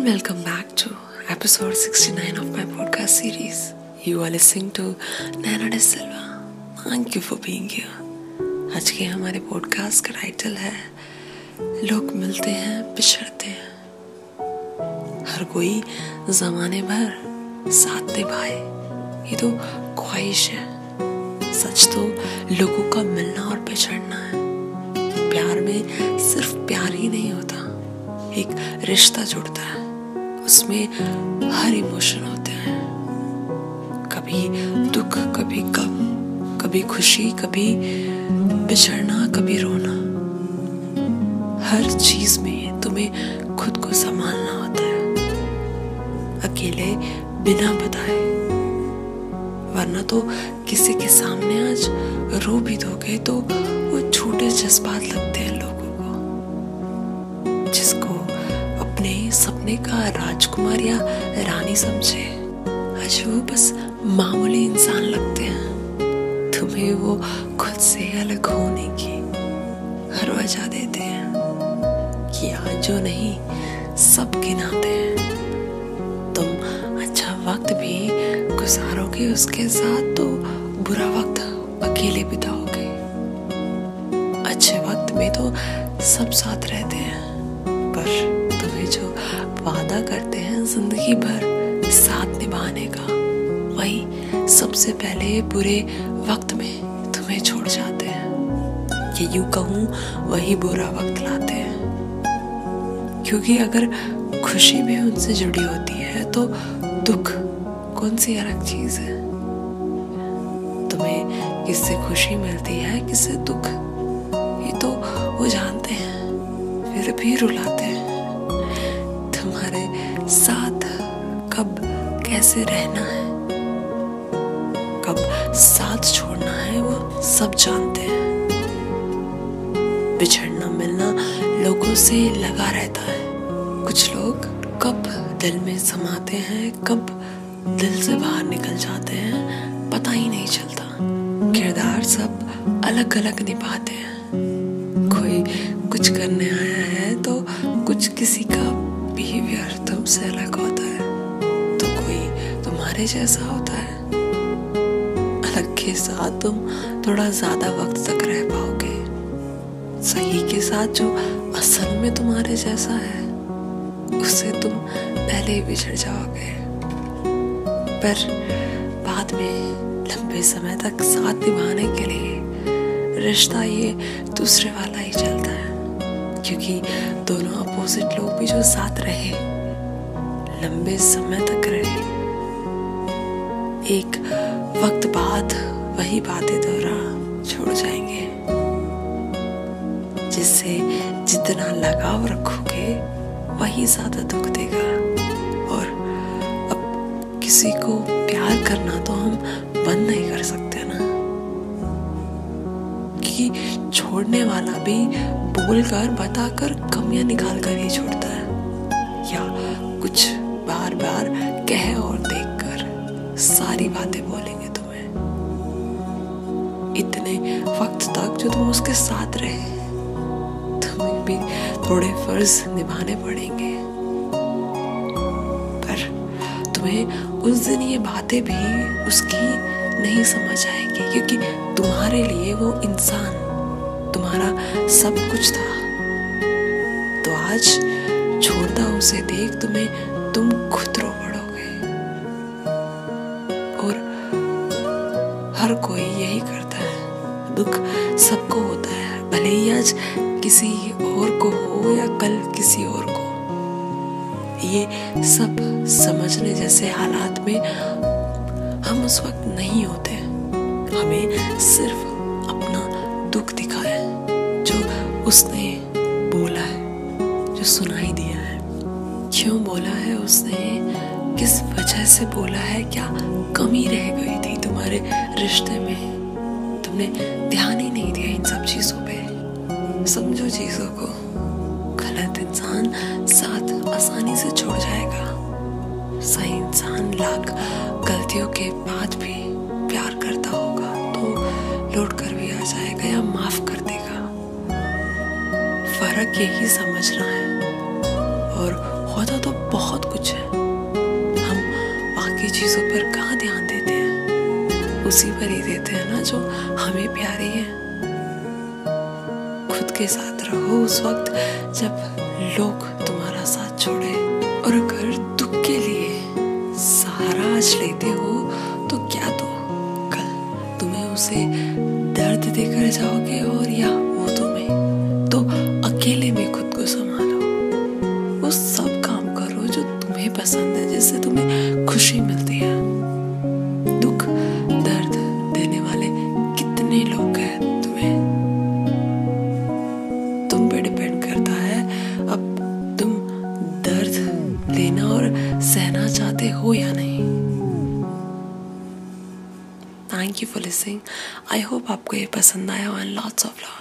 and welcome back to episode 69 of my podcast series. You are listening to Nana De Silva. Thank you for being here. आज के हमारे podcast का title है, लोग मिलते हैं, बिछड़ते हैं हर कोई जमाने भर साथ निभाए ये तो ख्वाहिश है सच तो लोगों का मिलना और बिछड़ना है प्यार में सिर्फ़ प्यार ही नहीं होता एक रिश्ता जुड़ता है उसमें हर इमोशन होते हैं। कभी दुख, कभी गम, कभी खुशी, कभी बिछड़ना, कभी रोना। हर चीज़ में तुम्हें खुद को संभालना होता है। अकेले बिना बताए। वरना तो किसी के सामने आज रो भी दोगे तो वो छोटे जज्बात राजकुमार या रानी समझे। आज वो बस मामूली इंसान लगते हैं। तुम्हें वो खुद से अलग होने की हर वजह देते हैं। कि आज जो नहीं, सब गिनाते हैं। तुम अच्छा वक्त भी गुजारोगे उसके साथ तो बुरा वक्त अकेले बिताओगे। अच्छे वक्त में तो सब साथ रहते हैं। ज़िंदगी भर साथ निभाने का। वही सबसे पहले बुरे वक्त में तुम्हें छोड़ जाते हैं। ये यूँ कहूँ, वही बुरा वक्त लाते हैं। क्योंकि अगर खुशी भी उनसे जुड़ी होती है तो दुख कौन सी अलग चीज़ है? तुम्हें किससे खुशी मिलती है, किससे दुख? ये तो वो जानते हैं, फिर भी रुलाते हैं। तुम्हारे साथ कब कैसे रहना है? कब साथ छोड़ना है वो सब जानते हैं। बिछड़ना मिलना लोगों से लगा रहता है। कुछ लोग कब दिल में समाते हैं, कब दिल से बाहर निकल जाते हैं, पता ही नहीं चलता। किरदार सब अलग अलग निभाते हैं। कोई कुछ करने आया है तो कुछ किसी का बिहेवियर तुमसे अलग होता है। तो कोई तुम्हारे जैसा होता है? अलग के साथ तुम थोड़ा ज़्यादा वक्त तक रह पाओगे। सही के साथ जो असल में तुम्हारे जैसा है उससे तुम पहले ही बिछड़ जाओगे। पर बाद में लंबे समय तक साथ निभाने के लिए रिश्ता ये दूसरे वाला ही चलता है। क्योंकि दोनों अपोजिट लोग भी जो साथ रहे, लंबे समय तक रहे। एक वक्त बाद वही बातें दोहरा छोड़ जाएँगे, जिससे जितना लगाव रखोगे, वही ज़्यादा दुख देगा। और अब किसी को प्यार करना तो हम बंद नहीं कर सकते ना कि छोड़ने वाला भी बोलकर बताकर कमियाँ निकाल कर ही छोड़ता है। या कुछ बार बार कह और देखकर सारी बातें बोलेंगे तुम्हें। इतने वक्त तक जो तुम उसके साथ रहे, तुम्हें भी थोड़े फ़र्ज़ निभाने पड़ेंगे। पर तुम्हें उस दिन ये बातें भी उसकी नहीं समझ आएगी, क्योंकि तुम्हारे लिए वो इंसान तुम्हारा सब कुछ था। तो आज छोड़ता उसे देख तुम्हें तुम खुद रो पड़ोगे। और हर कोई यही करता है। दुख सबको होता है। भले ही आज किसी और को हो या कल किसी और को। ये सब समझने जैसे हालात में हम उस वक्त नहीं होते। हमें सिर्फ़ अपना दुख दिखा जो उसने बोला है, जो सुनाई दिया है। क्यों बोला है उसने? किस वजह से बोला है? क्या कमी रह गई थी तुम्हारे रिश्ते में? तुमने ध्यान ही नहीं दिया इन सब चीज़ों पे। समझो चीज़ों को। गलत इंसान साथ आसानी से छोड़ जाएगा। सही इंसान लाख गलतियों के बाद भी फ़र्क यही समझना है। और होता तो बहुत कुछ है। हम बाकी चीज़ों पर कहाँ ध्यान देते हैं? उसी पर ही देते हैं ना जो हमें प्यारी है। खुद के साथ रहो उस वक्त जब लोग तुम्हारा साथ छोड़े। और अगर दुख के लिए सहारा आज लेते हो तो क्या दो कल तुम्हें उसे दर्द देकर जाओगे और चाहते हो या नहीं? Thank you for listening I hope आपको ये पसंद आया एंड लॉट्स ऑफ़ लव